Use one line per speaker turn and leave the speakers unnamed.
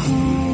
Oh.